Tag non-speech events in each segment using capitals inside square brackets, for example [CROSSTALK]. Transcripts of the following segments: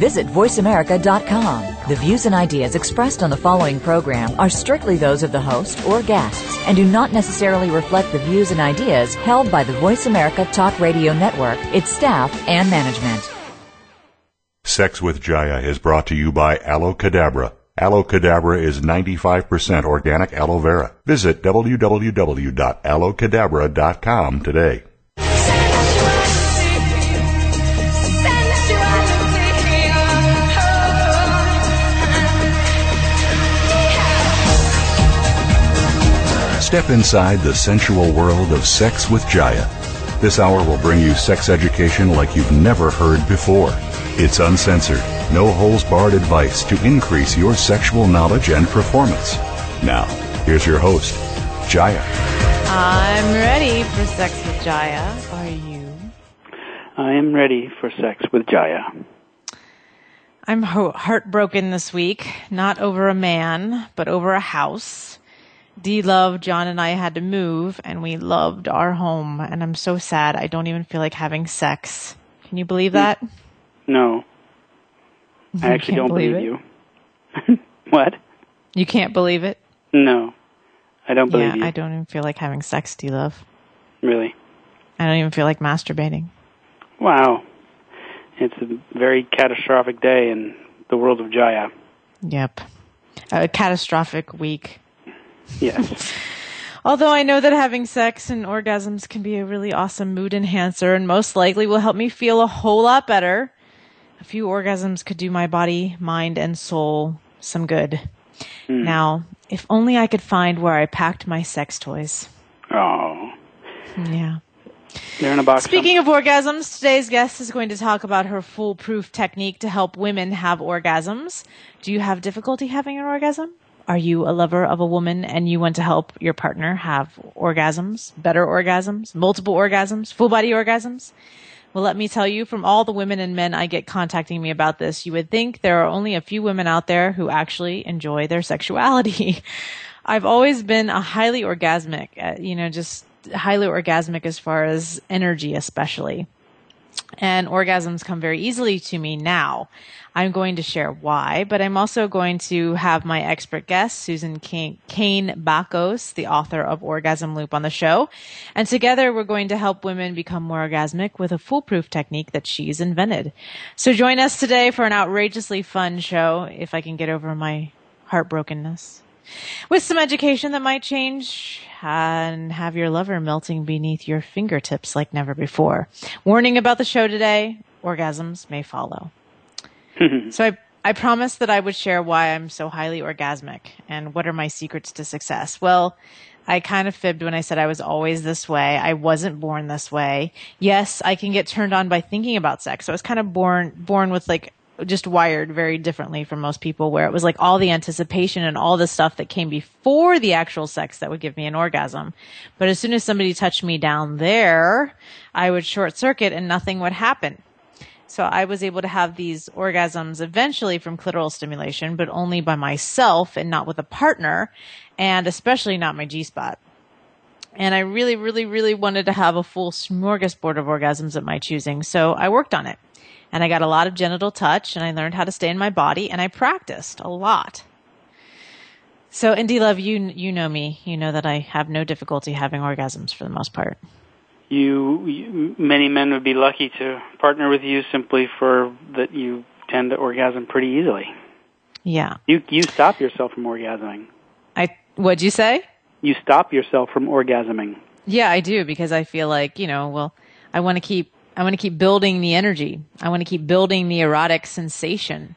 Visit VoiceAmerica.com. The views and ideas expressed on the following program are strictly those of the host or guests and do not necessarily reflect the views and ideas held by the Voice America Talk Radio Network, its staff, and management. Sex with Jaiya is brought to you by Aloe Cadabra. Aloe Cadabra is 95% organic aloe vera. Visit www.aloecadabra.com today. Step inside the sensual world of sex with Jaiya. This hour will bring you sex education like you've never heard before. It's uncensored, no holes barred advice to increase your sexual knowledge and performance. Now, here's your host, Jaiya. I'm ready for sex with Jaiya. Are you? I am ready for sex with Jaiya. I'm ho- heartbroken this week, not over a man, but over a house. D Love, John, and I had to move, and we loved our home. And I'm so sad. I don't even feel like having sex. Can you believe that? No. I actually don't believe believe you. [LAUGHS] what? You can't believe it? No. I don't believe yeah, you. I don't even feel like having sex, D Love. Really. I don't even feel like masturbating. Wow. It's a very catastrophic day in the world of Jaiya. Yep. A catastrophic week. Yes. [LAUGHS] Although I know that having sex and orgasms can be a really awesome mood enhancer and most likely will help me feel a whole lot better. A few orgasms could do my body, mind, and soul some good. Hmm. Now, if only I could find where I packed my sex toys. oh. Yeah. They're in a box. Speaking of orgasms, today's guest is going to talk about her foolproof technique to help women have orgasms. Do you have difficulty having an orgasm? Are you a lover of a woman and you want to help your partner have orgasms, better orgasms, multiple orgasms, full body orgasms? Well, let me tell you, from all the women and men I get contacting me about this, you would think there are only a few women out there who actually enjoy their sexuality. [LAUGHS] I've always been a highly orgasmic, uh, you know, just highly orgasmic as far as energy, especially. And orgasms come very easily to me now. I'm going to share why, but I'm also going to have my expert guest, Susan Crain, Bakos, the author of Orgasm Loop on the show. And together we're going to help women become more orgasmic with a foolproof technique that she's invented. So join us today for an outrageously fun show, if I can get over my heartbrokenness with some education that might change and have your lover melting beneath your fingertips like never before. Warning about the show today orgasms may follow. [LAUGHS] so I, I promised that I would share why I'm so highly orgasmic and what are my secrets to success. Well, I kind of fibbed when I said I was always this way. I wasn't born this way. Yes, I can get turned on by thinking about sex. So I was kind of born, born with like just wired very differently from most people where it was like all the anticipation and all the stuff that came before the actual sex that would give me an orgasm. But as soon as somebody touched me down there, I would short circuit and nothing would happen. So I was able to have these orgasms eventually from clitoral stimulation, but only by myself and not with a partner, and especially not my G spot. And I really, really, really wanted to have a full smorgasbord of orgasms at my choosing. So I worked on it and I got a lot of genital touch and I learned how to stay in my body and I practiced a lot. So, Indy Love, you you know me. You know that I have no difficulty having orgasms for the most part. You, you, many men would be lucky to partner with you simply for that you tend to orgasm pretty easily. Yeah. You you stop yourself from orgasming. I what'd you say? You stop yourself from orgasming. Yeah, I do because I feel like you know. Well, I want to keep I want to keep building the energy. I want to keep building the erotic sensation.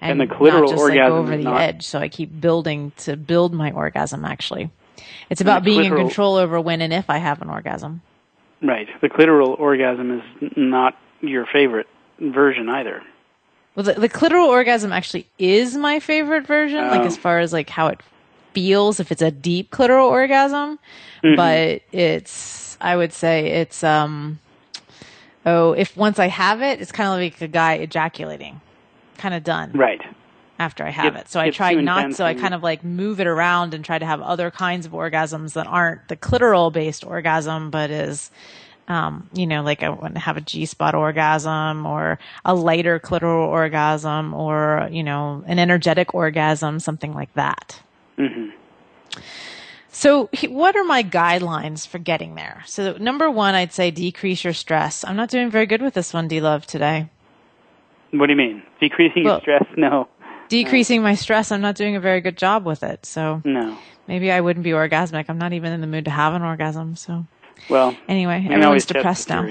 And the clitoral not just like orgasm go over is the not- edge. So I keep building to build my orgasm. Actually, it's about being in control over when and if I have an orgasm. Right. The clitoral orgasm is not your favorite version either. Well, the, the clitoral orgasm actually is my favorite version, like Oh. as far as like how it feels if it's a deep clitoral orgasm. Mm-hmm. But it's, I would say it's, um, oh, if once I have it, it's kind of like a guy ejaculating, kind of done Right. after I have it. So I try not, so I kind of like move it around and try to have other kinds of orgasms that aren't the clitoral based orgasm, but is, um, you know, like I want to have a G spot orgasm or a lighter clitoral orgasm or, you know, an energetic orgasm, something like that. hmm So, what are my guidelines for getting there? So, number one, I'd say decrease your stress. I'm not doing very good with this one, D Love, today. What do you mean? Decreasing Well- your stress? [LAUGHS] No. Decreasing my stress, I'm not doing a very good job with it. So, No. maybe I wouldn't be orgasmic. I'm not even in the mood to have an orgasm. So, Well, anyway, everyone's always depressed now.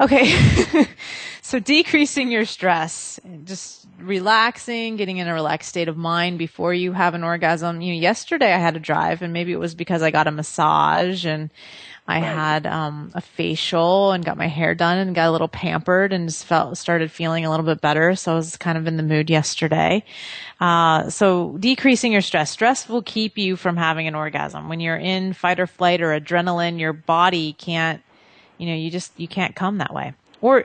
Okay. [LAUGHS] so decreasing your stress, just relaxing, getting in a relaxed state of mind before you have an orgasm. You know, yesterday I had a drive and maybe it was because I got a massage and I had um, a facial and got my hair done and got a little pampered and just felt started feeling a little bit better. So I was kind of in the mood yesterday. Uh, so decreasing your stress. Stress will keep you from having an orgasm. When you're in fight or flight or adrenaline, your body can't you know, you just you can't come that way. Or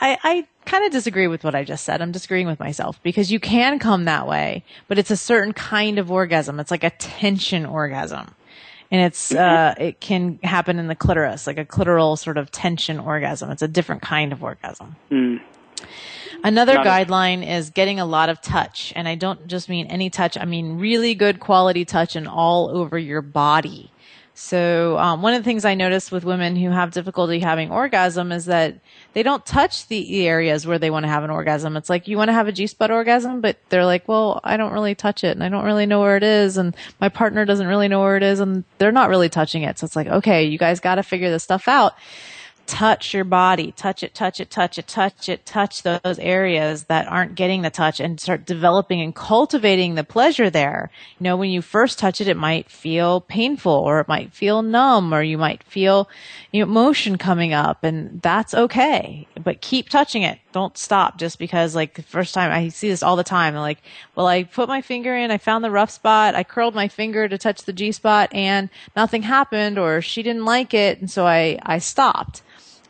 I, I kind of disagree with what I just said. I'm disagreeing with myself because you can come that way, but it's a certain kind of orgasm. It's like a tension orgasm. And it's uh it can happen in the clitoris, like a clitoral sort of tension orgasm. It's a different kind of orgasm. Mm. Another it. guideline is getting a lot of touch. And I don't just mean any touch, I mean really good quality touch and all over your body. So, um, one of the things I notice with women who have difficulty having orgasm is that they don't touch the areas where they want to have an orgasm. It's like you want to have a G spot orgasm, but they're like, well, I don't really touch it and I don't really know where it is. And my partner doesn't really know where it is and they're not really touching it. So it's like, okay, you guys got to figure this stuff out touch your body, touch it, touch it, touch it, touch it, touch those areas that aren't getting the touch and start developing and cultivating the pleasure there. You know, when you first touch it, it might feel painful or it might feel numb or you might feel you know, motion coming up and that's okay. But keep touching it. Don't stop just because like the first time I see this all the time. Like, well, I put my finger in, I found the rough spot, I curled my finger to touch the G spot and nothing happened or she didn't like it. And so I, I stopped.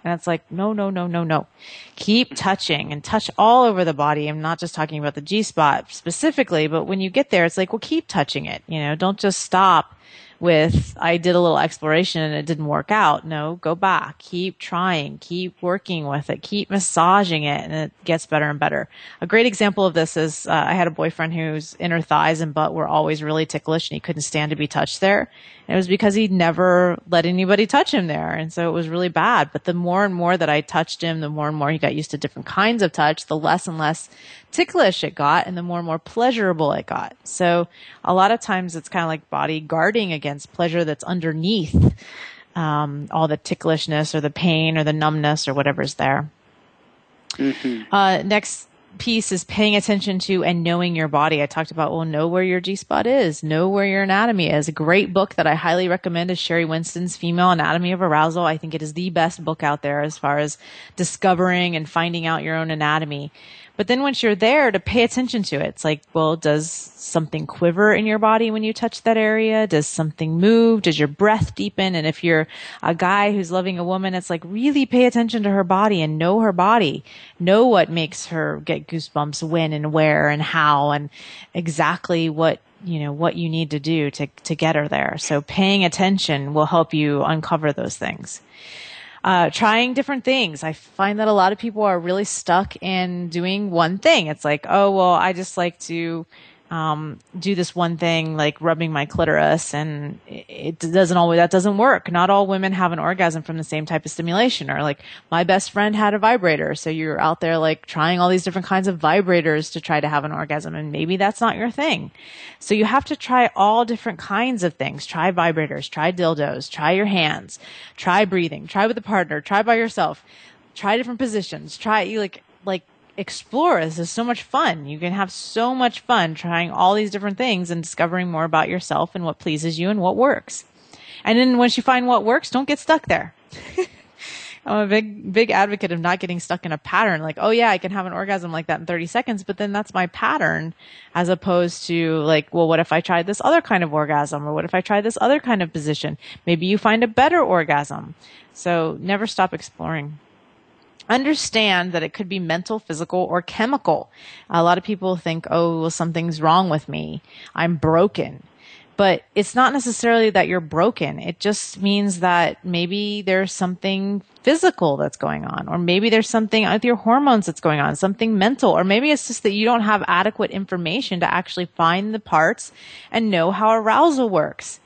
And it's like, no, no, no, no, no. Keep touching and touch all over the body. I'm not just talking about the G spot specifically, but when you get there, it's like, well, keep touching it. You know, don't just stop with, I did a little exploration and it didn't work out. No, go back. Keep trying. Keep working with it. Keep massaging it and it gets better and better. A great example of this is, uh, I had a boyfriend whose inner thighs and butt were always really ticklish and he couldn't stand to be touched there. And it was because he never let anybody touch him there. And so it was really bad. But the more and more that I touched him, the more and more he got used to different kinds of touch, the less and less ticklish it got and the more and more pleasurable it got. So a lot of times it's kind of like body guarding against pleasure that's underneath um, all the ticklishness or the pain or the numbness or whatever's there. Uh, next piece is paying attention to and knowing your body. I talked about, well, know where your G spot is, know where your anatomy is. A great book that I highly recommend is Sheri Winston's Female Anatomy of Arousal. I think it is the best book out there as far as discovering and finding out your own anatomy. But then once you're there to pay attention to it, it's like, well, does something quiver in your body when you touch that area? Does something move? Does your breath deepen? And if you're a guy who's loving a woman, it's like really pay attention to her body and know her body. Know what makes her get goosebumps when and where and how and exactly what you know what you need to do to to get her there. So paying attention will help you uncover those things uh, trying different things. I find that a lot of people are really stuck in doing one thing. It's like, oh, well, I just like to um, do this one thing, like rubbing my clitoris, and it, doesn't always, that doesn't work. Not all women have an orgasm from the same type of stimulation. Or like, my best friend had a vibrator. So you're out there like trying all these different kinds of vibrators to try to have an orgasm, and maybe that's not your thing. So you have to try all different kinds of things. Try vibrators, try dildos, try your hands, try breathing, try with a partner, try by yourself, try different positions, try you like like explore. This is so much fun. You can have so much fun trying all these different things and discovering more about yourself and what pleases you and what works. And then once you find what works, don't get stuck there. [LAUGHS] I'm a big, big advocate of not getting stuck in a pattern. Like, oh yeah, I can have an orgasm like that in 30 seconds, but then that's my pattern as opposed to like, well, what if I tried this other kind of orgasm or what if I tried this other kind of position? Maybe you find a better orgasm. So never stop exploring. Understand that it could be mental, physical, or chemical. A lot of people think, oh, well, something's wrong with me. I'm broken but it's not necessarily that you're broken. It just means that maybe there's something physical that's going on, or maybe there's something with your hormones that's going on, something mental, or maybe it's just that you don't have adequate information to actually find the parts and know how arousal works.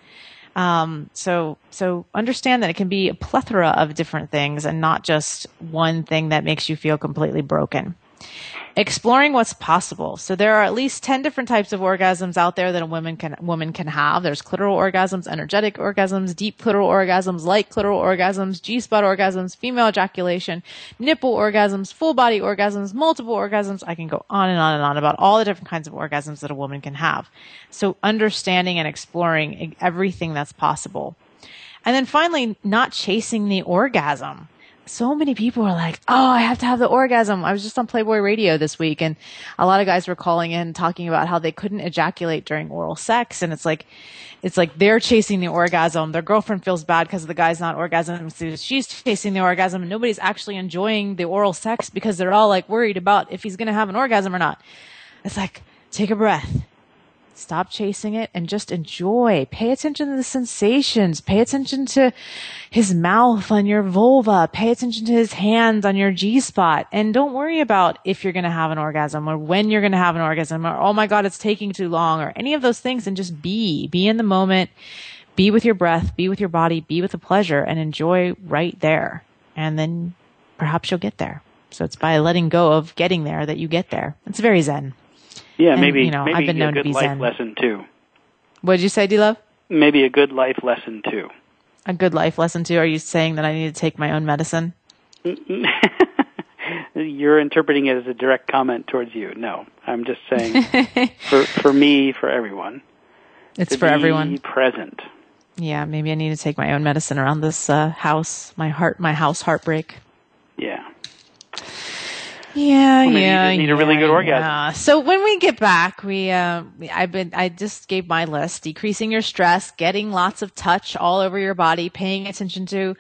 Um, so, so understand that it can be a plethora of different things and not just one thing that makes you feel completely broken exploring what's possible. So there are at least 10 different types of orgasms out there that a woman can, woman can have. There's clitoral orgasms, energetic orgasms, deep clitoral orgasms, light clitoral orgasms, G-spot orgasms, female ejaculation, nipple orgasms, full body orgasms, multiple orgasms. I can go on and on and on about all the different kinds of orgasms that a woman can have. So understanding and exploring everything that's possible. And then finally, not chasing the orgasm so many people are like, "Oh, I have to have the orgasm." I was just on Playboy Radio this week, and a lot of guys were calling in talking about how they couldn't ejaculate during oral sex, and it's like, it's like they're chasing the orgasm. Their girlfriend feels bad because the guy's not orgasm. So she's chasing the orgasm, and nobody's actually enjoying the oral sex because they're all like worried about if he's going to have an orgasm or not. It's like, take a breath. Stop chasing it and just enjoy. Pay attention to the sensations. Pay attention to his mouth on your vulva. Pay attention to his hands on your G spot. And don't worry about if you're going to have an orgasm or when you're going to have an orgasm or, oh my God, it's taking too long or any of those things and just be. Be in the moment. Be with your breath. Be with your body. Be with the pleasure and enjoy right there. And then perhaps you'll get there. So it's by letting go of getting there that you get there. It's very zen. Yeah, and, maybe you know, maybe I've been known a good to be life zen. lesson too. What did you say, D Love? Maybe a good life lesson too. A good life lesson too. Are you saying that I need to take my own medicine? [LAUGHS] You're interpreting it as a direct comment towards you. No, I'm just saying for [LAUGHS] for me, for everyone. It's for everyone. Present. Yeah, maybe I need to take my own medicine around this uh, house, my heart, my house heartbreak. Yeah. Yeah, well, yeah. You need yeah, a really good orgasm. Yeah. So when we get back, we uh, I've been I just gave my list: decreasing your stress, getting lots of touch all over your body, paying attention to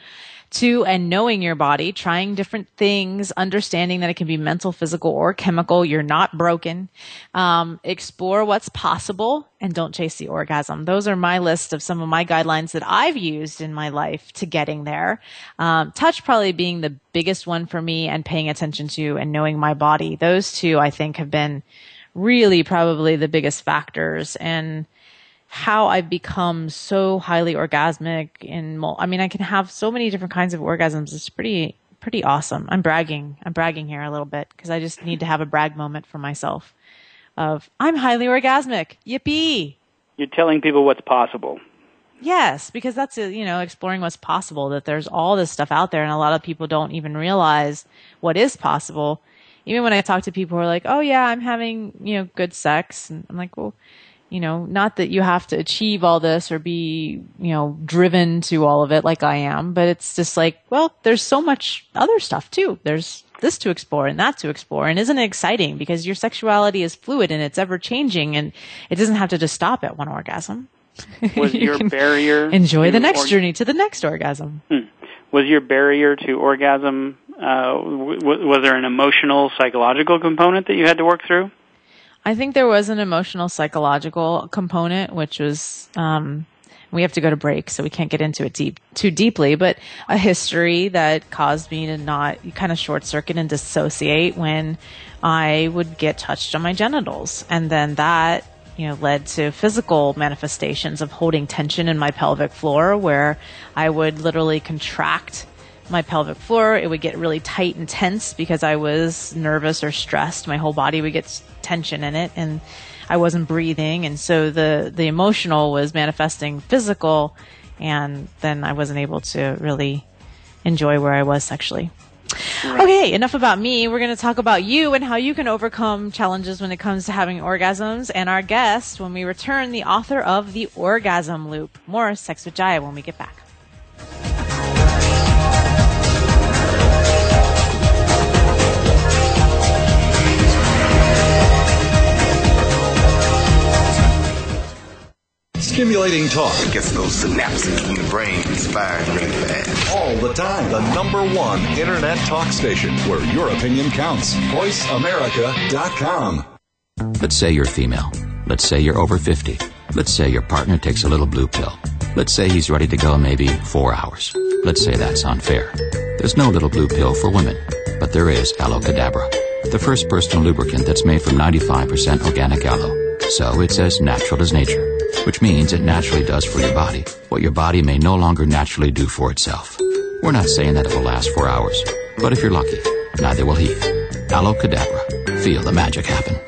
to and knowing your body, trying different things, understanding that it can be mental, physical, or chemical. You're not broken. Um, explore what's possible and don't chase the orgasm. Those are my list of some of my guidelines that I've used in my life to getting there. Um, touch probably being the biggest one for me and paying attention to and knowing my body. Those two I think have been really probably the biggest factors and how I've become so highly orgasmic in, I mean, I can have so many different kinds of orgasms. It's pretty, pretty awesome. I'm bragging. I'm bragging here a little bit because I just need to have a brag moment for myself of I'm highly orgasmic. Yippee. You're telling people what's possible. Yes, because that's, uh, you know, exploring what's possible, that there's all this stuff out there and a lot of people don't even realize what is possible. Even when I talk to people who are like, oh yeah, I'm having, you know, good sex. And I'm like, well, you know, not that you have to achieve all this or be, you know, driven to all of it like I am, but it's just like, well, there's so much other stuff too. There's this to explore and that to explore. And isn't it exciting because your sexuality is fluid and it's ever changing and it doesn't have to just stop at one orgasm. Was [LAUGHS] you your barrier enjoy the next journey to the next orgasm? Hmm. Was your barrier to orgasm, uh, w- was there an emotional, psychological component that you had to work through? I think there was an emotional psychological component, which was, um, we have to go to break, so we can't get into it deep, too deeply, but a history that caused me to not kind of short circuit and dissociate when I would get touched on my genitals. And then that, you know, led to physical manifestations of holding tension in my pelvic floor where I would literally contract my pelvic floor. It would get really tight and tense because I was nervous or stressed. My whole body would get tension in it and I wasn't breathing. And so the, the emotional was manifesting physical and then I wasn't able to really enjoy where I was sexually. Right. Okay, enough about me. We're going to talk about you and how you can overcome challenges when it comes to having orgasms. And our guest, when we return, the author of The Orgasm Loop. More Sex with Jaiya when we get back. Stimulating talk. Gets those synapses in the brain firing really fast. All the time. The number one internet talk station where your opinion counts. VoiceAmerica.com. Let's say you're female. Let's say you're over 50. Let's say your partner takes a little blue pill. Let's say he's ready to go maybe four hours. Let's say that's unfair. There's no little blue pill for women, but there is Aloe Cadabra, the first personal lubricant that's made from 95% organic aloe. So it's as natural as nature, which means it naturally does for your body what your body may no longer naturally do for itself. We're not saying that it will last four hours, but if you're lucky, neither will he. Aloe Cadabra. Feel the magic happen.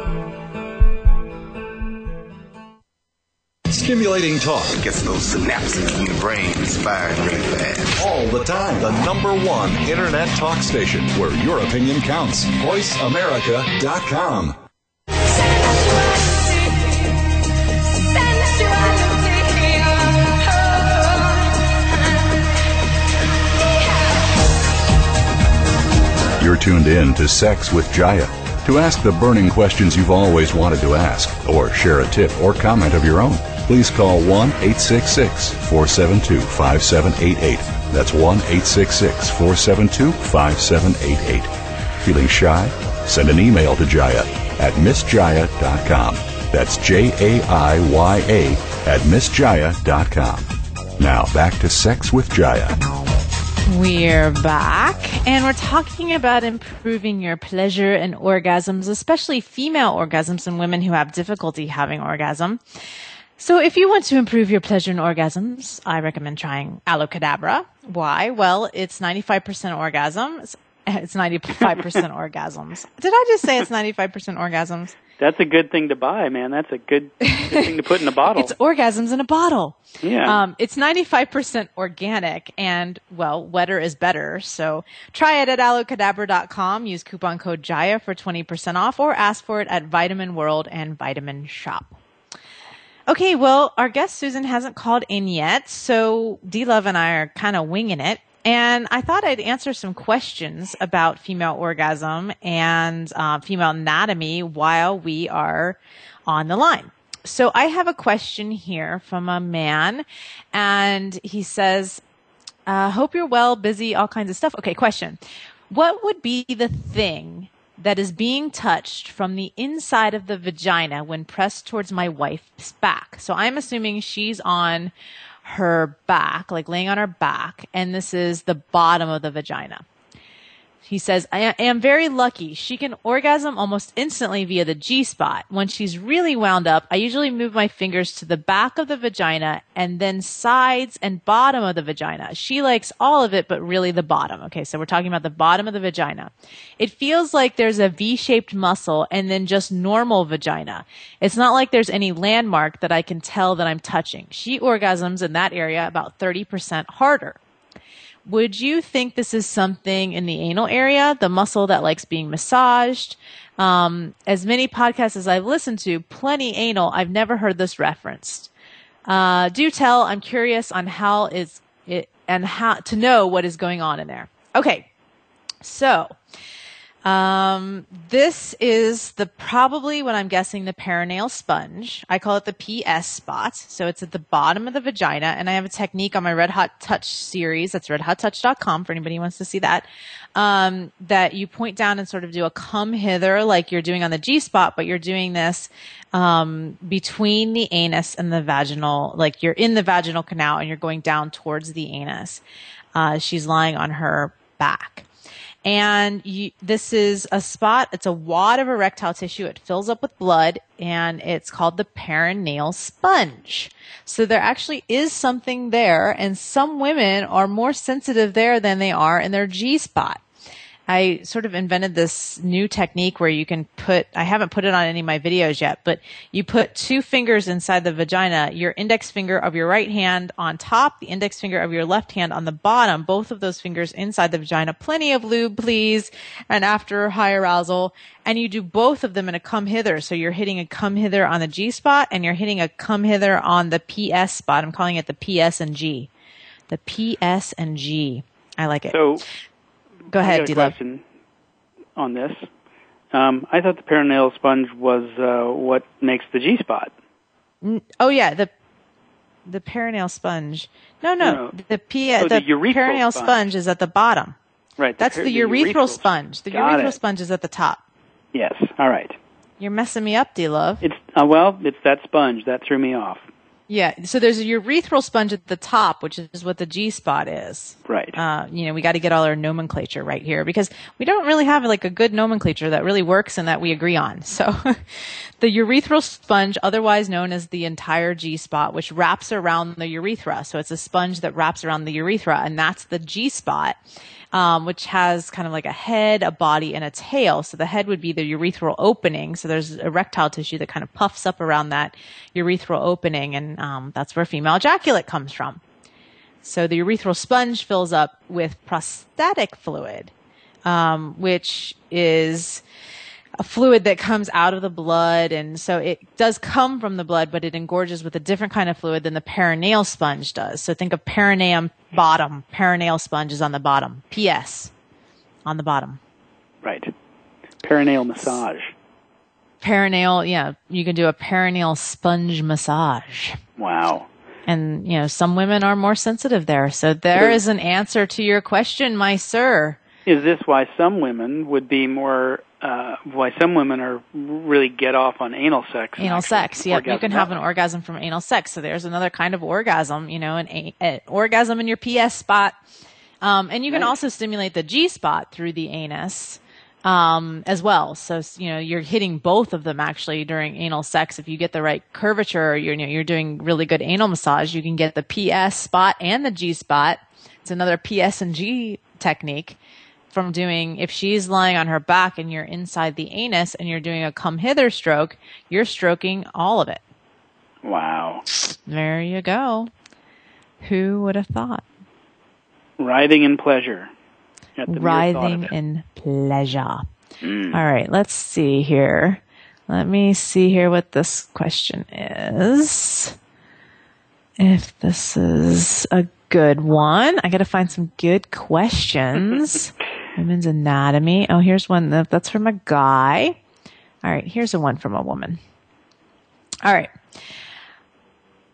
Stimulating talk. Gets those synapses in the brain firing really fast. All the time. The number one internet talk station where your opinion counts. VoiceAmerica.com. You're tuned in to Sex with Jaiya. To ask the burning questions you've always wanted to ask, or share a tip or comment of your own, please call 1 866 472 5788. That's 1 866 472 5788. Feeling shy? Send an email to Jaiya at missjaiya.com. That's J A I Y A at missjaiya.com. Now back to Sex with Jaiya. We're back and we're talking about improving your pleasure and orgasms, especially female orgasms and women who have difficulty having orgasm. So if you want to improve your pleasure and orgasms, I recommend trying Aloe Cadabra. Why? Well, it's 95% orgasms. [LAUGHS] It's 95% [LAUGHS] orgasms. Did I just say it's 95% orgasms? That's a good thing to buy, man. That's a good, good thing to put in a bottle. [LAUGHS] It's orgasms in a bottle. Yeah. Um, it's 95% organic and, well, wetter is better. So try it at aloecadabra.com. Use coupon code JAIYA for 20% off or ask for it at Vitamin World and Vitamin Shoppe. Okay, well, our guest Susan hasn't called in yet, so D Love and I are kind of winging it. And I thought I'd answer some questions about female orgasm and uh, female anatomy while we are on the line. So I have a question here from a man, and he says, uh, "Hope you're well, busy, all kinds of stuff." Okay, question: What would be the thing that is being touched from the inside of the vagina when pressed towards my wife's back? So I'm assuming she's on her back, like laying on her back, and this is the bottom of the vagina. He says, I am very lucky. She can orgasm almost instantly via the G spot. When she's really wound up, I usually move my fingers to the back of the vagina and then sides and bottom of the vagina. She likes all of it, but really the bottom. Okay, so we're talking about the bottom of the vagina. It feels like there's a V-shaped muscle and then just normal vagina. It's not like there's any landmark that I can tell that I'm touching. She orgasms in that area about 30% harder. Would you think this is something in the anal area, the muscle that likes being massaged? Um, as many podcasts as I've listened to, plenty anal, I've never heard this referenced. Uh, do tell, I'm curious on how is it and how to know what is going on in there. Okay. So, Um, this is the probably what I'm guessing the perineal sponge. I call it the PS spot. So it's at the bottom of the vagina, and I have a technique on my Red Hot Touch series. That's redhottouch.com for anybody who wants to see that. Um, that you point down and sort of do a come hither like you're doing on the G spot, but you're doing this um, between the anus and the vaginal, like you're in the vaginal canal and you're going down towards the anus. Uh, she's lying on her back. And you, this is a spot, it's a wad of erectile tissue. It fills up with blood and it's called the perineal sponge. So there actually is something there and some women are more sensitive there than they are in their G spot. I sort of invented this new technique where you can put, I haven't put it on any of my videos yet, but you put two fingers inside the vagina, your index finger of your right hand on top, the index finger of your left hand on the bottom, both of those fingers inside the vagina. Plenty of lube, please. And after high arousal, and you do both of them in a come hither. So you're hitting a come hither on the G spot and you're hitting a come hither on the PS spot. I'm calling it the PS and G. The PS and G. I like it. So Go ahead, I got a D-Love. question on this. Um, I thought the perineal sponge was uh, what makes the G spot. N- Oh yeah, the the perineal sponge. No, no, No. the P Oh, the, the perineal sponge. sponge. is at the bottom. Right. That's per- the, urethral, sponge. The Got urethral it. sponge is at the top. Yes. All right. You're messing me up, D Love. It's uh, well, it's that sponge that threw me off. Yeah. So there's a urethral sponge at the top, which is what the G spot is. Right. Uh, you know, we got to get all our nomenclature right here because we don't really have like a good nomenclature that really works and that we agree on. [LAUGHS] So the urethral sponge, otherwise known as the entire G spot, which wraps around the urethra. So it's a sponge that wraps around the urethra and that's the G spot. Um, which has kind of like a head, a body, and a tail. So the head would be the urethral opening. So there's erectile tissue that kind of puffs up around that urethral opening, and um, that's where female ejaculate comes from. So the urethral sponge fills up with prostatic fluid, um, which is a fluid that comes out of the blood. And so it does come from the blood, but it engorges with a different kind of fluid than the perineal sponge does. So think of perineum bottom. Perineal sponge is on the bottom. PS on the bottom. right. Perineal massage. Perineal, yeah, you can do a perineal sponge massage. Wow. And, you know, some women are more sensitive there. So there is an answer to your question, my sir. Is this why some women would be more? Uh, why some women are really get off on anal sex? Anal sex. Yep. You can have an orgasm from anal sex. So there's another kind of orgasm, you know, an, a, an orgasm in your PS spot. Um, and you can Nice. also stimulate the G spot through the anus. Um, as well. So, you know, you're hitting both of them actually during anal sex. If you get the right curvature, you're, you know, you're doing really good anal massage. You can get the PS spot and the G spot. It's another PS and G technique from doing if she's lying on her back and you're inside the anus and you're doing a come hither stroke, you're stroking all of it. Wow. There you go. Who would have thought? Writhing in pleasure. At the mere thought of Writhing in pleasure. Mm. All right, let's see here. Let me see here what this question is. If this is a good one, I got to find some good questions. [LAUGHS] Women's anatomy. Oh, here's one that, that's from a guy. All right, here's a one from a woman. All right.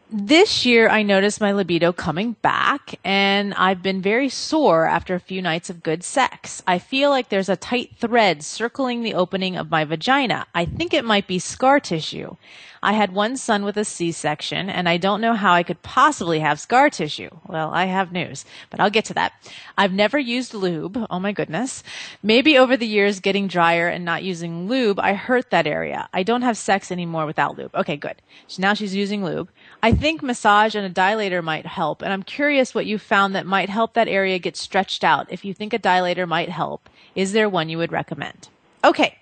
This year, I noticed my libido coming back, and I've been very sore after a few nights of good sex. I feel like there's a tight thread circling the opening of my vagina. I think it might be scar tissue. I had one son with a C-section, and I don't know how I could possibly have scar tissue. Well, I have news, but I'll get to that. I've never used lube. Oh my goodness. Maybe over the years getting drier and not using lube, I hurt that area. I don't have sex anymore without lube. Okay, good. So now she's using lube. I think massage and a dilator might help, and I'm curious what you found that might help that area get stretched out. If you think a dilator might help, is there one you would recommend? Okay.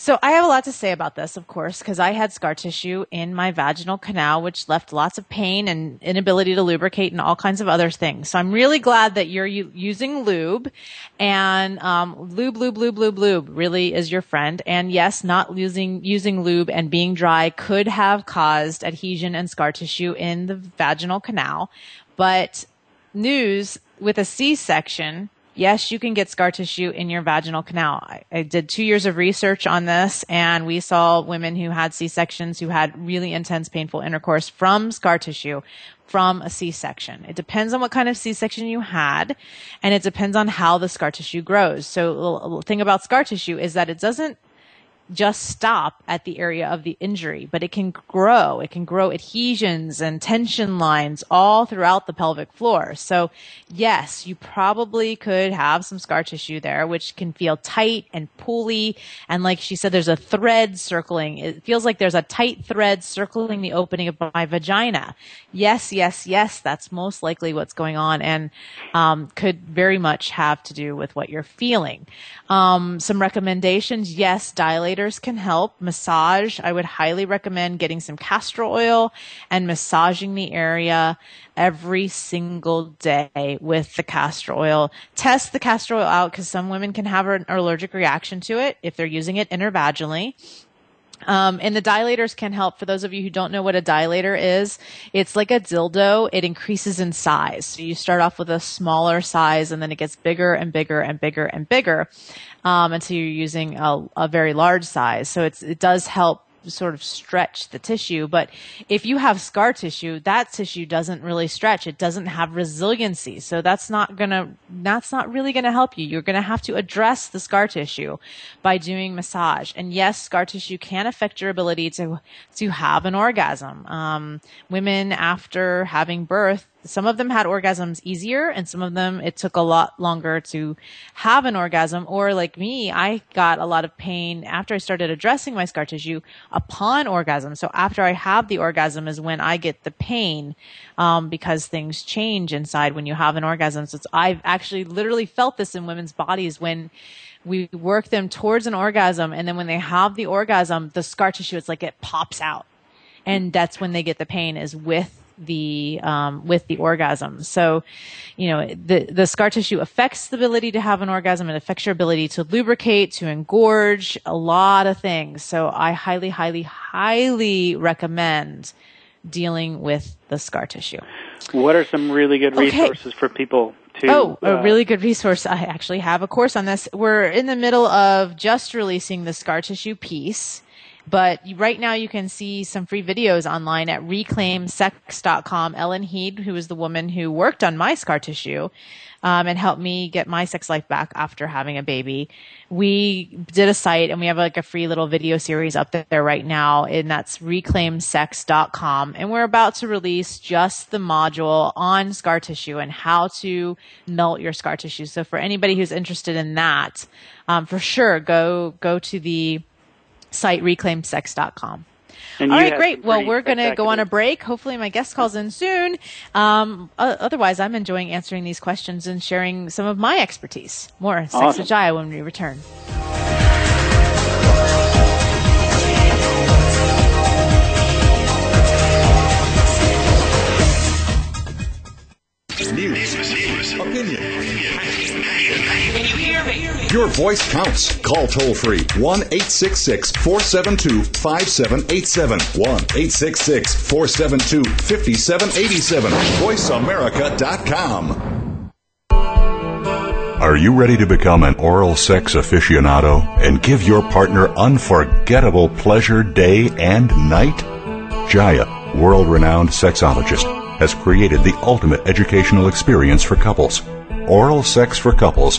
So I have a lot to say about this, of course, because I had scar tissue in my vaginal canal, which left lots of pain and inability to lubricate and all kinds of other things. So I'm really glad that you're u- using lube and, um, lube, lube, lube, lube, lube really is your friend. And yes, not using, using lube and being dry could have caused adhesion and scar tissue in the vaginal canal. But news with a C-section, yes, you can get scar tissue in your vaginal canal. I, I did two years of research on this and we saw women who had C-sections who had really intense painful intercourse from scar tissue from a C-section. It depends on what kind of C-section you had and it depends on how the scar tissue grows. So the thing about scar tissue is that it doesn't just stop at the area of the injury, but it can grow. It can grow adhesions and tension lines all throughout the pelvic floor. So yes, you probably could have some scar tissue there, which can feel tight and pulley. And like she said, there's a thread circling. It feels like there's a tight thread circling the opening of my vagina. Yes, yes, yes, that's most likely what's going on and um, could very much have to do with what you're feeling. Um, some recommendations, yes, can help. Massage, I would highly recommend getting some castor oil and massaging the area every single day with the castor oil. Test the castor oil out because some women can have an allergic reaction to it if they're using it intravaginally. Um, and the dilators can help. For those of you who don't know what a dilator is, it's like a dildo. It increases in size. So you start off with a smaller size and then it gets bigger and bigger and bigger and bigger um, until you're using a, a very large size. So it does help sort of stretch the tissue. But if you have scar tissue, that tissue doesn't really stretch. It doesn't have resiliency. So that's not gonna, that's not really gonna help you. You're gonna have to address the scar tissue by doing massage. And yes, scar tissue can affect your ability to, to have an orgasm. Um, women after having birth, some of them had orgasms easier and some of them it took a lot longer to have an orgasm or like me i got a lot of pain after i started addressing my scar tissue upon orgasm. So after i have the orgasm is when i get the pain um, because things change inside when you have an orgasm. So i've actually literally felt this in women's bodies when we work them towards an orgasm and then when they have the orgasm the scar tissue it's like it pops out. And that's when they get the pain is with the um, with the orgasm. So, you know, the the scar tissue affects the ability to have an orgasm. It affects your ability to lubricate, to engorge, a lot of things. So, I highly, highly, highly recommend dealing with the scar tissue. What are some really good resources okay. for people to, oh, uh, a really good resource. I actually have a course on this. We're in the middle of just releasing the scar tissue piece. But right now you can see some free videos online at reclaimsex.com. Ellen Heed, who is the woman who worked on my scar tissue, um, and helped me get my sex life back after having a baby. We did a site and we have like a free little video series up there right now and that's reclaimsex.com. And we're about to release just the module on scar tissue and how to melt your scar tissue. So for anybody who's interested in that, um, for sure, go, go to the site reclaimsex.com. And All right, great. Well, we're going to go on a break. Hopefully, my guest calls in soon. Um, otherwise, I'm enjoying answering these questions and sharing some of my expertise. More awesome. Sex Jaiya when we return. News, opinion your voice counts. Call toll free 1 866 472 5787. 1 866 472 5787. VoiceAmerica.com. Are you ready to become an oral sex aficionado and give your partner unforgettable pleasure day and night? Jaiya, world renowned sexologist, has created the ultimate educational experience for couples. Oral Sex for Couples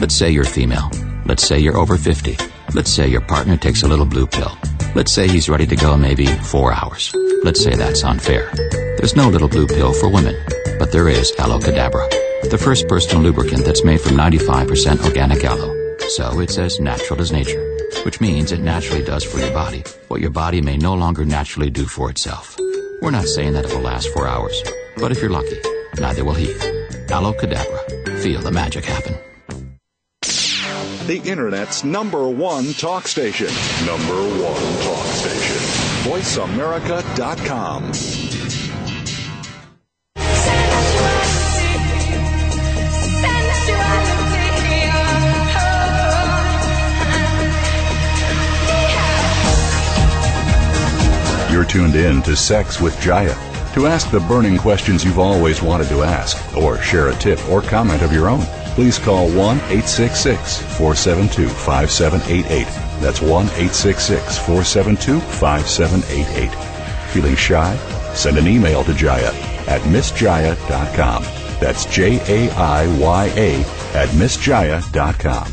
Let's say you're female. Let's say you're over 50. Let's say your partner takes a little blue pill. Let's say he's ready to go maybe four hours. Let's say that's unfair. There's no little blue pill for women, but there is Aloe Cadabra, the first personal lubricant that's made from 95% organic aloe. So it's as natural as nature, which means it naturally does for your body what your body may no longer naturally do for itself. We're not saying that it will last four hours, but if you're lucky, neither will he. Aloe Cadabra. Feel the magic happen. The Internet's number one talk station. Number one talk station. VoiceAmerica.com. You're tuned in to Sex with Jaiya. To ask the burning questions you've always wanted to ask, or share a tip or comment of your own, please call 1 866 472 5788. That's 1 866 472 5788. Feeling shy? Send an email to Jaiya at MissJaiya.com. That's J A I Y A at MissJaiya.com.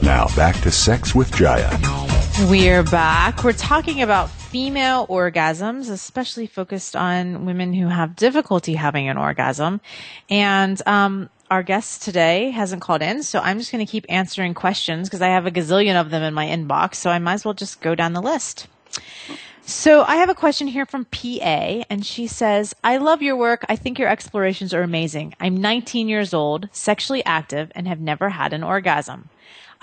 Now back to Sex with Jaiya. We're back. We're talking about female orgasms, especially focused on women who have difficulty having an orgasm. And um, our guest today hasn't called in, so I'm just going to keep answering questions because I have a gazillion of them in my inbox. So I might as well just go down the list. So I have a question here from PA, and she says, I love your work. I think your explorations are amazing. I'm 19 years old, sexually active, and have never had an orgasm.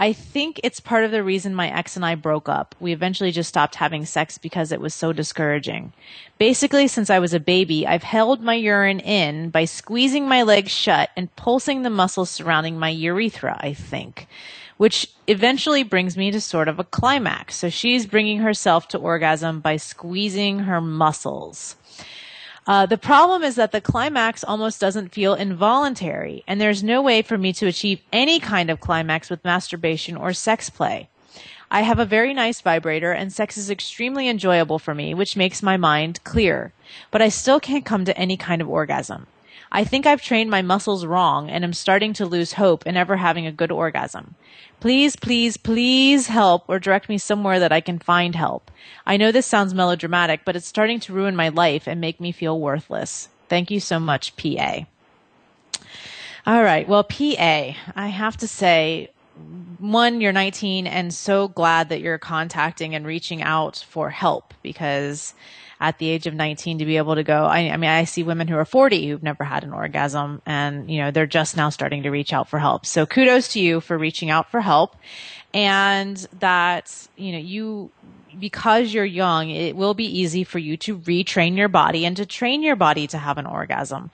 I think it's part of the reason my ex and I broke up. We eventually just stopped having sex because it was so discouraging. Basically, since I was a baby, I've held my urine in by squeezing my legs shut and pulsing the muscles surrounding my urethra, I think, which eventually brings me to sort of a climax. So she's bringing herself to orgasm by squeezing her muscles. Uh, the problem is that the climax almost doesn't feel involuntary, and there's no way for me to achieve any kind of climax with masturbation or sex play. I have a very nice vibrator, and sex is extremely enjoyable for me, which makes my mind clear. But I still can't come to any kind of orgasm. I think I've trained my muscles wrong and am starting to lose hope in ever having a good orgasm. Please, please, please help or direct me somewhere that I can find help. I know this sounds melodramatic, but it's starting to ruin my life and make me feel worthless. Thank you so much, PA. All right. Well, PA, I have to say, one, you're 19 and so glad that you're contacting and reaching out for help because at the age of 19 to be able to go. I, I, mean, I see women who are 40 who've never had an orgasm and, you know, they're just now starting to reach out for help. So kudos to you for reaching out for help and that, you know, you, because you're young, it will be easy for you to retrain your body and to train your body to have an orgasm.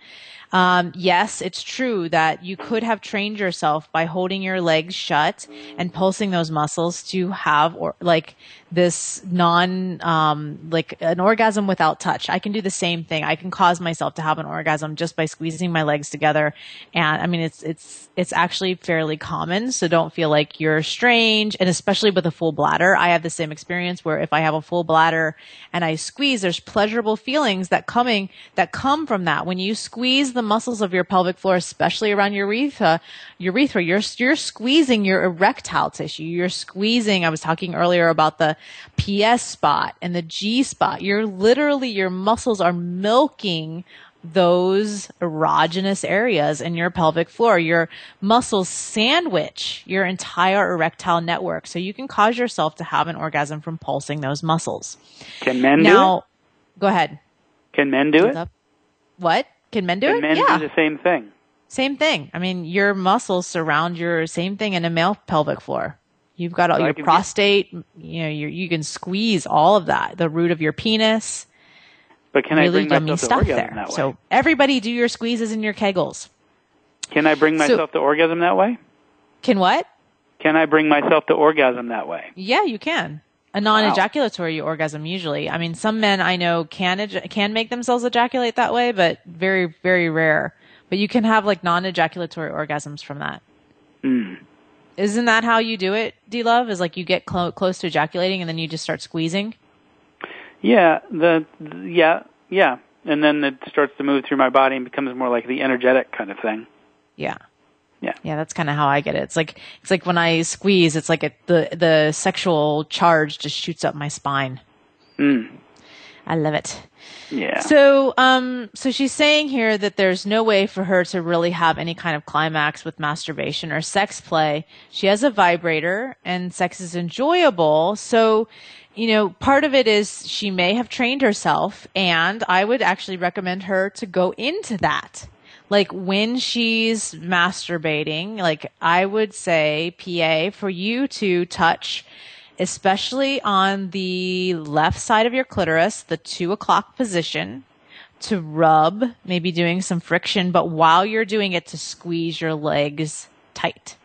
Um, yes, it's true that you could have trained yourself by holding your legs shut and pulsing those muscles to have or like this non um, like an orgasm without touch. I can do the same thing. I can cause myself to have an orgasm just by squeezing my legs together. And I mean, it's it's it's actually fairly common. So don't feel like you're strange. And especially with a full bladder, I have the same experience where if I have a full bladder and I squeeze, there's pleasurable feelings that coming that come from that. When you squeeze the muscles of your pelvic floor, especially around your urethra, urethra, you're you're squeezing your erectile tissue. You're squeezing. I was talking earlier about the PS spot and the G spot. You're literally, your muscles are milking those erogenous areas in your pelvic floor. Your muscles sandwich your entire erectile network. So you can cause yourself to have an orgasm from pulsing those muscles. Can men now, do it? Go ahead. Can men do it? What? Can men do Can it? men yeah. do the same thing? Same thing. I mean, your muscles surround your same thing in a male pelvic floor. You've got all So your prostate, you know, you you can squeeze all of that, the root of your penis. But can really I bring myself to orgasm there. that way? So everybody do your squeezes and your kegels. can I bring so- myself to orgasm that way? Can what? Can I bring myself to orgasm that way? Yeah, you can. A non-ejaculatory orgasm usually. I mean, some men I know can can make themselves ejaculate that way, but very very rare. But you can have like non-ejaculatory orgasms from that. Mm. Isn't that how you do it, D Love? Is like you get clo- close to ejaculating and then you just start squeezing? Yeah, the the- yeah, yeah. And then it starts to move through my body and becomes more like the energetic kind of thing. Yeah. Yeah. Yeah, that's kind of how I get it. It's like it's like when I squeeze, it's like it, the the sexual charge just shoots up my spine. Mm. I love it. Yeah. So, um, so she's saying here that there's no way for her to really have any kind of climax with masturbation or sex play. She has a vibrator and sex is enjoyable. So, you know, part of it is she may have trained herself and I would actually recommend her to go into that. like when she's masturbating, like I would say, PA, for you to touch, especially on the left side of your clitoris, the two o'clock position, to rub, maybe doing some friction, but while you're doing it, to squeeze your legs tight.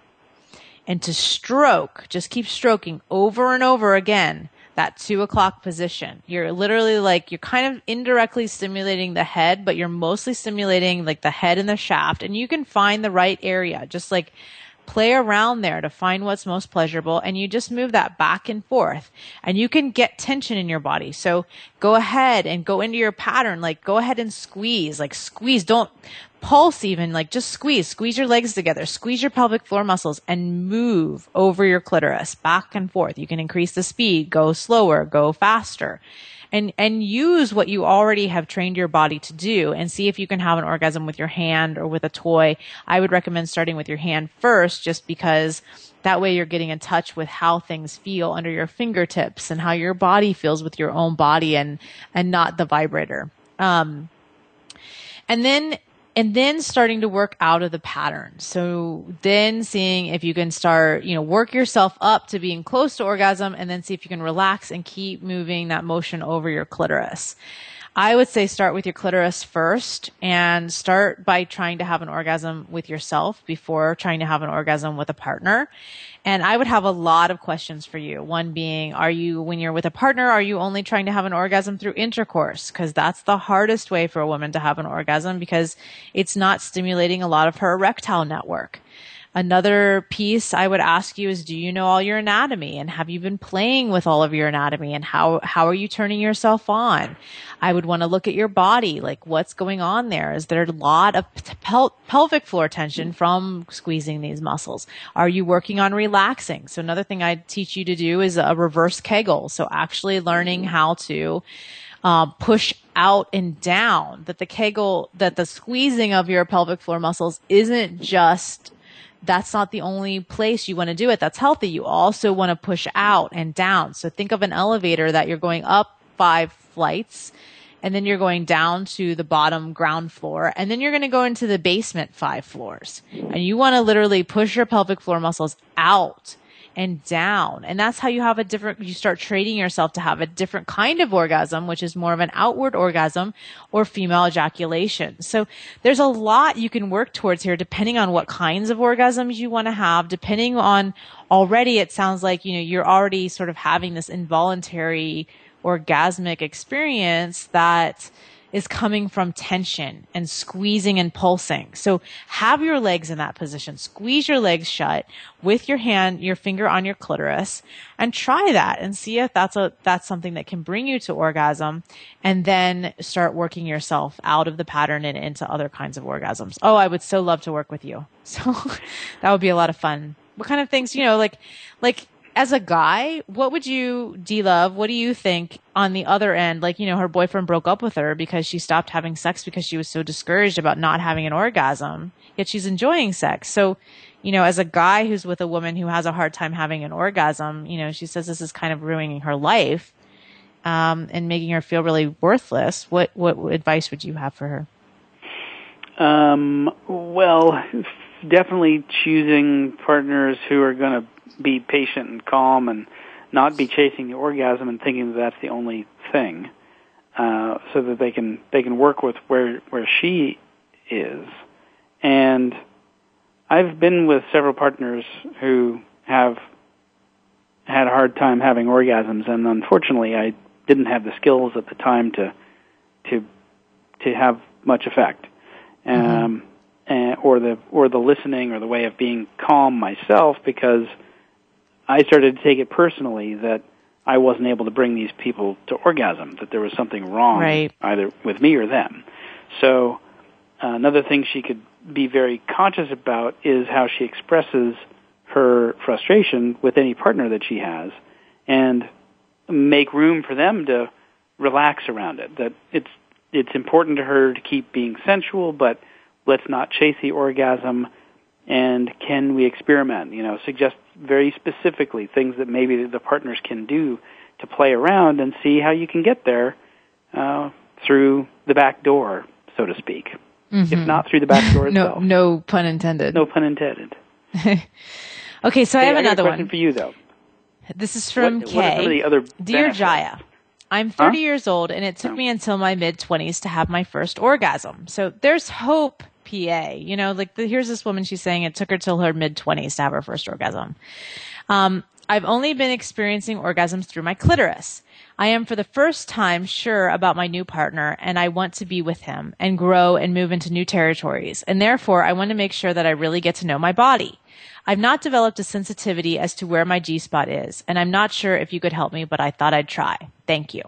And to stroke, just keep stroking over and over again that two o'clock position. You're literally like, you're kind of indirectly stimulating the head, but you're mostly stimulating like the head and the shaft. And you can find the right area, just like play around there to find what's most pleasurable and you just move that back and forth and you can get tension in your body. So go ahead and go into your pattern. Like go ahead and squeeze, like squeeze. Don't pulse even, like just squeeze, squeeze your legs together, squeeze your pelvic floor muscles and move over your clitoris back and forth. You can increase the speed, go slower, go faster and and use what you already have trained your body to do and see if you can have an orgasm with your hand or with a toy. I would recommend starting with your hand first just because that way you're getting in touch with how things feel under your fingertips and how your body feels with your own body and and not the vibrator. Um, and then and then starting to work out of the pattern. So then seeing if you can start, you know, work yourself up to being close to orgasm and then see if you can relax and keep moving that motion over your clitoris. I would say start with your clitoris first and start by trying to have an orgasm with yourself before trying to have an orgasm with a partner. And I would have a lot of questions for you. One being, are you, when you're with a partner, are you only trying to have an orgasm through intercourse? Cause that's the hardest way for a woman to have an orgasm because it's not stimulating a lot of her erectile network. Another piece I would ask you is, do you know all your anatomy and have you been playing with all of your anatomy and how, how are you turning yourself on? I would want to look at your body, like what's going on there? Is there a lot of pel- pelvic floor tension from squeezing these muscles? Are you working on relaxing? So another thing I teach you to do is a reverse Kegel. So actually learning how to uh, push out and down that the kegel that the squeezing of your pelvic floor muscles isn't just that's not the only place you want to do it that's healthy. You also want to push out and down. So think of an elevator that you're going up five flights and then you're going down to the bottom ground floor and then you're going to go into the basement five floors and you want to literally push your pelvic floor muscles out and down. And that's how you have a different, you start training yourself to have a different kind of orgasm, which is more of an outward orgasm or female ejaculation. So there's a lot you can work towards here depending on what kinds of orgasms you want to have, depending on already it sounds like, you know, you're already sort of having this involuntary orgasmic experience that is coming from tension and squeezing and pulsing. So have your legs in that position. Squeeze your legs shut with your hand, your finger on your clitoris and try that and see if that's a, that's something that can bring you to orgasm and then start working yourself out of the pattern and into other kinds of orgasms. Oh, I would so love to work with you. [LAUGHS] So that would be a lot of fun. What kind of things, you know, like, like as a guy, what would you, D Love, what do you think on the other end? Like, you know, her boyfriend broke up with her because she stopped having sex because she was so discouraged about not having an orgasm, yet she's enjoying sex. So, you know, as a guy who's with a woman who has a hard time having an orgasm, you know, she says this is kind of ruining her life, um, and making her feel really worthless. What, what advice would you have for her? Um, well, definitely choosing partners who are going to be patient and calm and not be chasing the orgasm and thinking that that's the only thing, uh, so that they can they can work with where where she is. And I've been with several partners who have had a hard time having orgasms, and unfortunately, I didn't have the skills at the time to to to have much effect. Mm-hmm. Um, and, or the or the listening or the way of being calm myself because I started to take it personally that I wasn't able to bring these people to orgasm, that there was something wrong right. either with me or them. So uh, another thing she could be very conscious about is how she expresses her frustration with any partner that she has and make room for them to relax around it. That it's it's important to her to keep being sensual, but let's not chase the orgasm and can we experiment? You know, suggest very specifically things that maybe the partners can do to play around and see how you can get there uh, through the back door, so to speak. if not through the back door [LAUGHS] No, itself. no pun intended. No pun intended. [LAUGHS] Okay, so I have a another question one. for you though. This is from what, Kay. what are the other Dear? Jaiya, I'm 30 Huh? years old and it took me until my mid 20s to have my first orgasm. So there's hope, PA. You know, like the, here's this woman, she's saying it took her till her mid 20s to have her first orgasm. Um, I've only been experiencing orgasms through my clitoris. I am for the first time sure about my new partner and I want to be with him and grow and move into new territories. And therefore, I want to make sure that I really get to know my body. I've not developed a sensitivity as to where my G spot is, and I'm not sure if you could help me, but I thought I'd try. Thank you.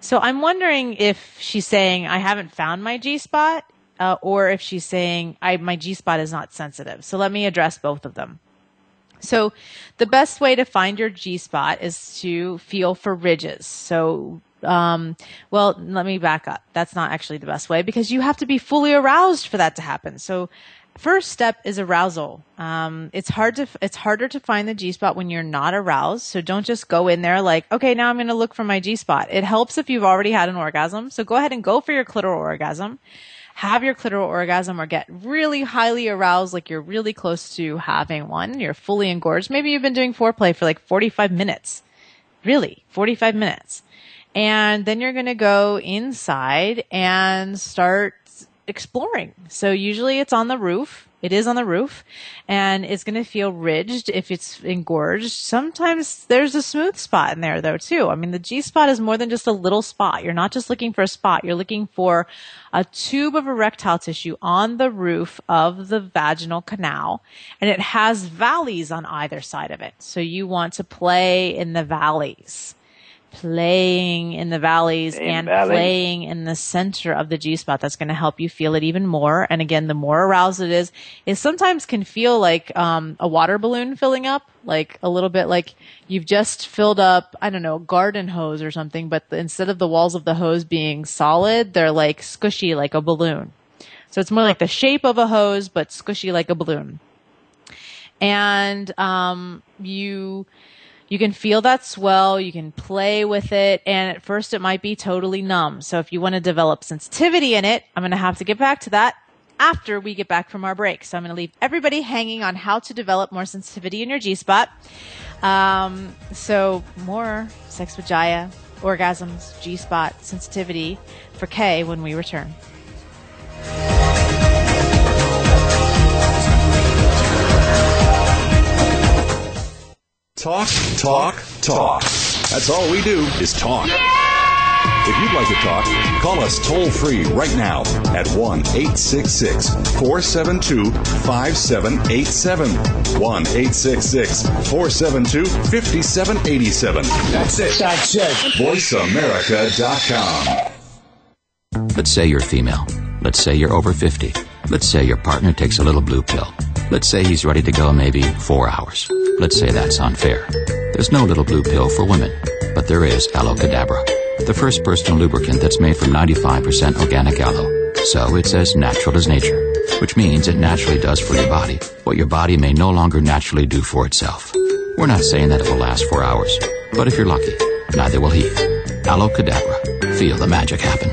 So I'm wondering if she's saying I haven't found my G spot, uh, or if she's saying I, my G spot is not sensitive. So let me address both of them. So the best way to find your G spot is to feel for ridges. So, um, well, let me back up. That's not actually the best way because you have to be fully aroused for that to happen. So first step is arousal. Um, it's hard to, it's harder to find the G spot when you're not aroused. So don't just go in there like, okay, now I'm going to look for my G spot. It helps if you've already had an orgasm. So go ahead and go for your clitoral orgasm have your clitoral orgasm or get really highly aroused, like you're really close to having one. You're fully engorged. Maybe you've been doing foreplay for like 45 minutes. Really, 45 minutes. And then you're going to go inside and start exploring. So usually it's on the roof. It is on the roof and it's going to feel ridged if it's engorged. Sometimes there's a smooth spot in there though too. I mean, the G spot is more than just a little spot. You're not just looking for a spot. You're looking for a tube of erectile tissue on the roof of the vaginal canal and it has valleys on either side of it. So you want to play in the valleys playing in the valleys and valley. playing in the center of the G spot. That's going to help you feel it even more. And again, the more aroused it is, it sometimes can feel like um, a water balloon filling up, like a little bit like you've just filled up, I don't know, garden hose or something, but instead of the walls of the hose being solid, they're like squishy like a balloon. So it's more like the shape of a hose, but squishy like a balloon. And um, you you can feel that swell, you can play with it, and at first it might be totally numb. So if you want to develop sensitivity in it, I'm going to have to get back to that after we get back from our break. So I'm going to leave everybody hanging on how to develop more sensitivity in your G spot. Um, so more sex with Jaiya, orgasms, G spot, sensitivity for K when we return. Talk, talk, talk. That's all we do is talk. If you'd like to talk, call us toll free right now at 1 866 472 5787. 1 866 472 5787. That's it. That's it. VoiceAmerica.com. Let's say you're female. Let's say you're over 50. Let's say your partner takes a little blue pill. Let's say he's ready to go maybe four hours. Let's say that's unfair. There's no little blue pill for women, but there is Aloe Cadabra, the first personal lubricant that's made from 95% organic aloe. So it's as natural as nature, which means it naturally does for your body what your body may no longer naturally do for itself. We're not saying that it will last four hours, but if you're lucky, neither will he. Aloe Cadabra. Feel the magic happen.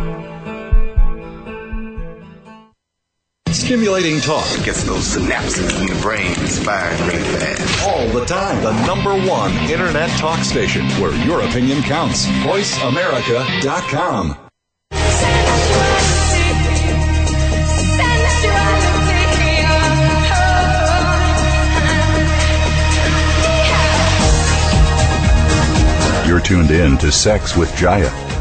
Stimulating talk. Gets those synapses in the brain firing really fast. All the time. The number one internet talk station where your opinion counts. VoiceAmerica.com. You're tuned in to Sex with Jaiya.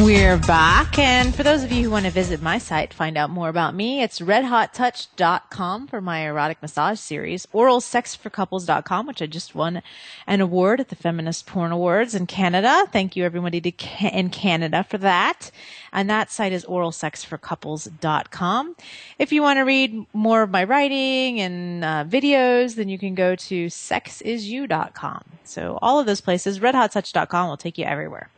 We're back, and for those of you who want to visit my site, find out more about me, it's redhottouch.com for my erotic massage series, oralsexforcouples.com, which I just won an award at the Feminist Porn Awards in Canada. Thank you everybody to, in Canada for that. And that site is oralsexforcouples.com. If you want to read more of my writing and uh, videos, then you can go to sexisyou.com. So all of those places, redhottouch.com will take you everywhere.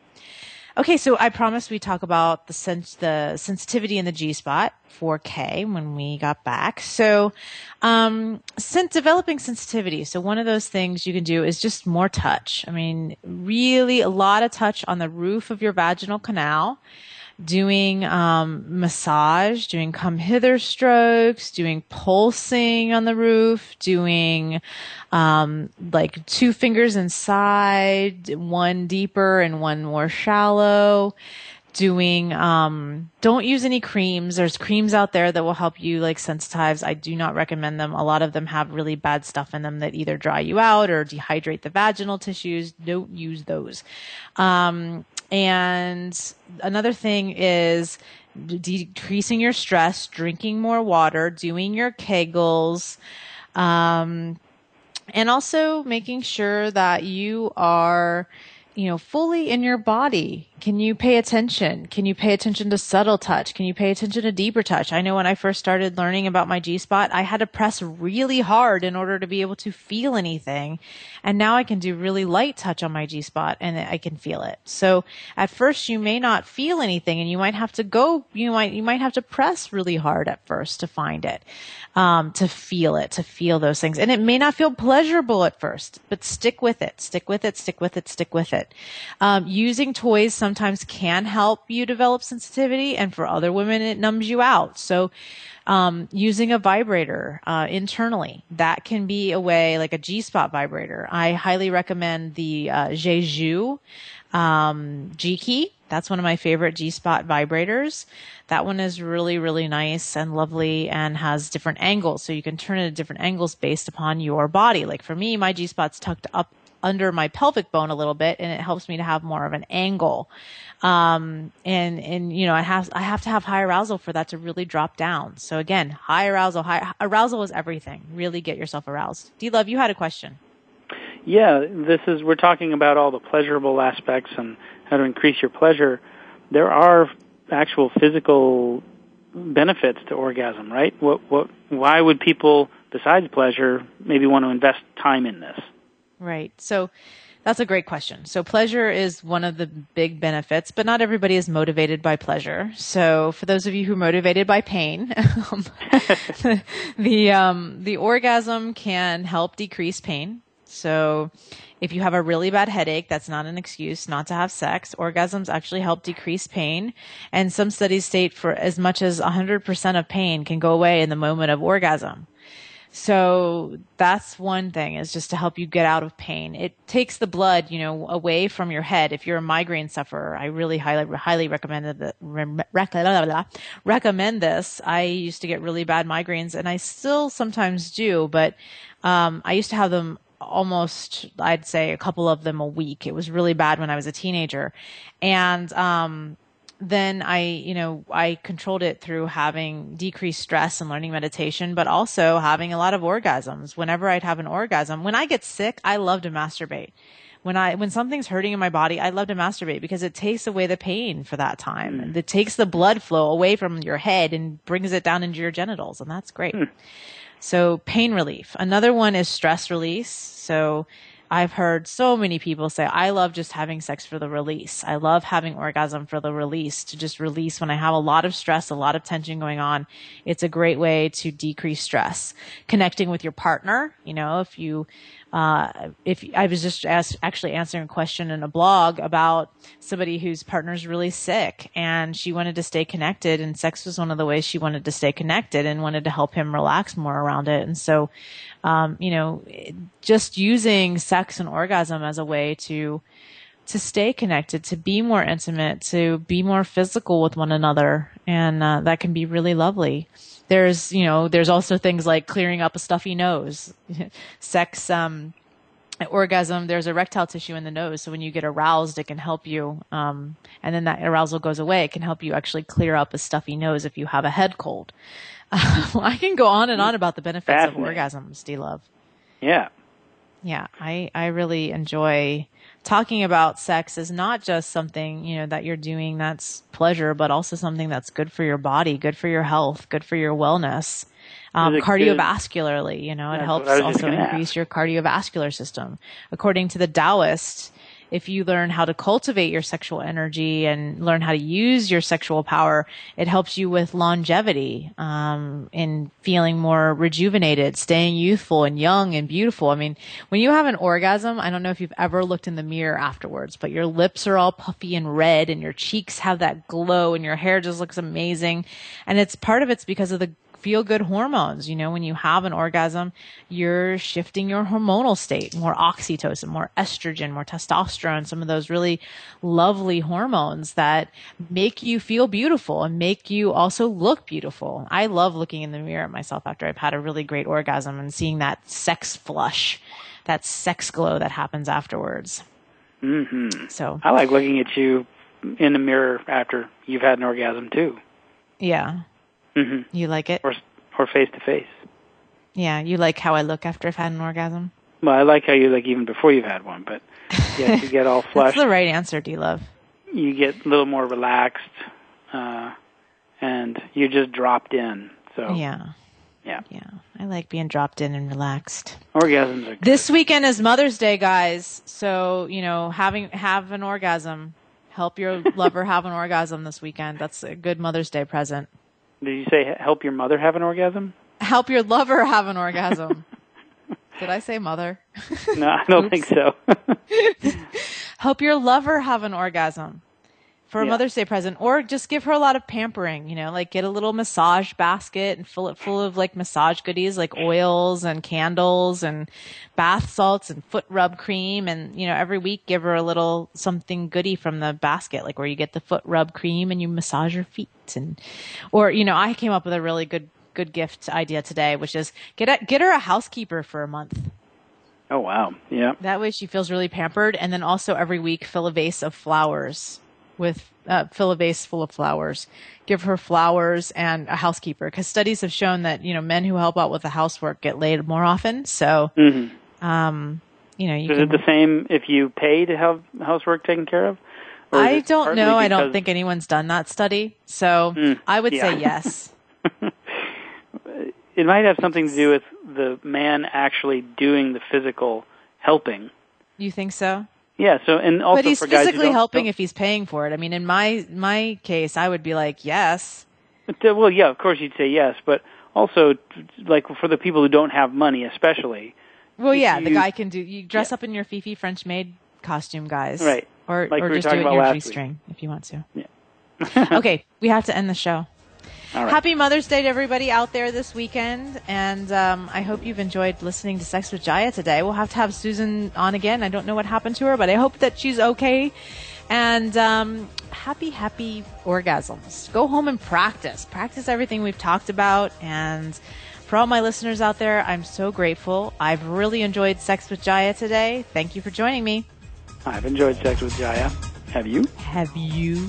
Okay, so I promised we talk about the sens- the sensitivity in the G spot 4K when we got back. So, um, since developing sensitivity, so one of those things you can do is just more touch. I mean, really a lot of touch on the roof of your vaginal canal doing um, massage, doing come hither strokes, doing pulsing on the roof, doing um, like two fingers inside, one deeper and one more shallow. Doing, um, don't use any creams. There's creams out there that will help you like sensitize. I do not recommend them. A lot of them have really bad stuff in them that either dry you out or dehydrate the vaginal tissues. Don't use those. Um, and another thing is decreasing your stress, drinking more water, doing your kegels, um, and also making sure that you are, you know, fully in your body. Can you pay attention? Can you pay attention to subtle touch? Can you pay attention to deeper touch? I know when I first started learning about my G spot, I had to press really hard in order to be able to feel anything. And now I can do really light touch on my G spot and I can feel it. So at first you may not feel anything and you might have to go, you might, you might have to press really hard at first to find it, um, to feel it, to feel those things. And it may not feel pleasurable at first, but stick with it, stick with it, stick with it, stick with it. Um, using toys sometimes can help you develop sensitivity, and for other women, it numbs you out. So, um, using a vibrator uh, internally that can be a way, like a G spot vibrator. I highly recommend the uh, Jeju um, G Key. That's one of my favorite G spot vibrators. That one is really, really nice and lovely and has different angles. So you can turn it at different angles based upon your body. Like for me, my G spot's tucked up under my pelvic bone a little bit and it helps me to have more of an angle. Um, and, and, you know, I have, I have to have high arousal for that to really drop down. So again, high arousal, high arousal is everything. Really get yourself aroused. D Love, you had a question. Yeah, this is, we're talking about all the pleasurable aspects and how to increase your pleasure. There are actual physical benefits to orgasm, right? What, what, why would people, besides pleasure, maybe want to invest time in this? Right. So that's a great question. So pleasure is one of the big benefits, but not everybody is motivated by pleasure. So for those of you who are motivated by pain, [LAUGHS] um, [LAUGHS] the um, the orgasm can help decrease pain. So if you have a really bad headache, that's not an excuse not to have sex. Orgasms actually help decrease pain. And some studies state for as much as 100% of pain can go away in the moment of orgasm. So that's one thing is just to help you get out of pain. It takes the blood, you know, away from your head. If you're a migraine sufferer, I really highly, highly recommend that, recommend this. I used to get really bad migraines and I still sometimes do, but, um, I used to have them almost, I'd say a couple of them a week. It was really bad when I was a teenager. And, um, then I, you know, I controlled it through having decreased stress and learning meditation, but also having a lot of orgasms. Whenever I'd have an orgasm, when I get sick, I love to masturbate. When I, when something's hurting in my body, I love to masturbate because it takes away the pain for that time. Mm. It takes the blood flow away from your head and brings it down into your genitals. And that's great. Mm. So pain relief. Another one is stress release. So I've heard so many people say, I love just having sex for the release. I love having orgasm for the release, to just release when I have a lot of stress, a lot of tension going on. It's a great way to decrease stress. Connecting with your partner, you know, if you, uh, if I was just asked, actually answering a question in a blog about somebody whose partner's really sick and she wanted to stay connected and sex was one of the ways she wanted to stay connected and wanted to help him relax more around it. And so, um, you know, just using sex and orgasm as a way to, to stay connected, to be more intimate, to be more physical with one another. And, uh, that can be really lovely there's you know there's also things like clearing up a stuffy nose. [LAUGHS] Sex um orgasm there's erectile tissue in the nose. So when you get aroused it can help you um, and then that arousal goes away. It can help you actually clear up a stuffy nose if you have a head cold. [LAUGHS] I can go on and on about the benefits of orgasms d-love. Yeah. Yeah i i really enjoy talking about sex is not just something, you know, that you're doing that's pleasure, but also something that's good for your body, good for your health, good for your wellness. Um, cardiovascularly, you know, it helps also increase ask. your cardiovascular system. According to the Taoist, if you learn how to cultivate your sexual energy and learn how to use your sexual power, it helps you with longevity, um, in feeling more rejuvenated, staying youthful and young and beautiful. I mean, when you have an orgasm, I don't know if you've ever looked in the mirror afterwards, but your lips are all puffy and red and your cheeks have that glow and your hair just looks amazing. And it's part of it's because of the feel good hormones. You know, when you have an orgasm, you're shifting your hormonal state, more oxytocin, more estrogen, more testosterone, some of those really lovely hormones that make you feel beautiful and make you also look beautiful. I love looking in the mirror at myself after I've had a really great orgasm and seeing that sex flush, that sex glow that happens afterwards. Mm-hmm. So I like looking at you in the mirror after you've had an orgasm too. Yeah. Mm-hmm. You like it? Or or face to face. Yeah, you like how I look after I've had an orgasm. Well, I like how you look even before you've had one, but [LAUGHS] yes, you get all flushed. That's the right answer, D Love. You get a little more relaxed, uh, and you're just dropped in. So yeah, yeah, yeah. I like being dropped in and relaxed. Orgasms are good. This weekend is Mother's Day, guys. So you know, having have an orgasm, help your [LAUGHS] lover have an orgasm this weekend. That's a good Mother's Day present. Did you say help your mother have an orgasm? Help your lover have an orgasm. [LAUGHS] Did I say mother? No, I don't [LAUGHS] think so. [LAUGHS] help your lover have an orgasm for a yeah. Mother's Day present, or just give her a lot of pampering. You know, like get a little massage basket and fill it full of like massage goodies, like oils and candles and bath salts and foot rub cream. And you know, every week give her a little something goody from the basket, like where you get the foot rub cream and you massage her feet. And or you know, I came up with a really good good gift idea today, which is get a, get her a housekeeper for a month. Oh wow, yeah. That way she feels really pampered, and then also every week fill a vase of flowers with uh, fill a vase full of flowers. Give her flowers and a housekeeper because studies have shown that you know men who help out with the housework get laid more often. So, mm-hmm. um, you know, you is can, it the same if you pay to have housework taken care of? I don't know. I don't think anyone's done that study. So mm, I would yeah. say yes. [LAUGHS] it might have something to do with the man actually doing the physical helping. You think so? Yeah. So and also, but he's physically helping don't, if he's paying for it. I mean, in my my case, I would be like, yes. But, uh, well, yeah, of course you'd say yes, but also like for the people who don't have money, especially. Well, yeah, you, the guy can do. You dress yeah. up in your Fifi French maid costume, guys. Right. Or like or we just do it in your G string if you want to. Yeah. [LAUGHS] [LAUGHS] okay, we have to end the show. Right. Happy Mother's Day to everybody out there this weekend, and um, I hope you've enjoyed listening to Sex with Jaiya today. We'll have to have Susan on again. I don't know what happened to her, but I hope that she's okay. And um, happy, happy orgasms. Go home and practice. Practice everything we've talked about. And for all my listeners out there, I'm so grateful. I've really enjoyed Sex with Jaiya today. Thank you for joining me. I've enjoyed Sex with Jaiya. Have you? Have you?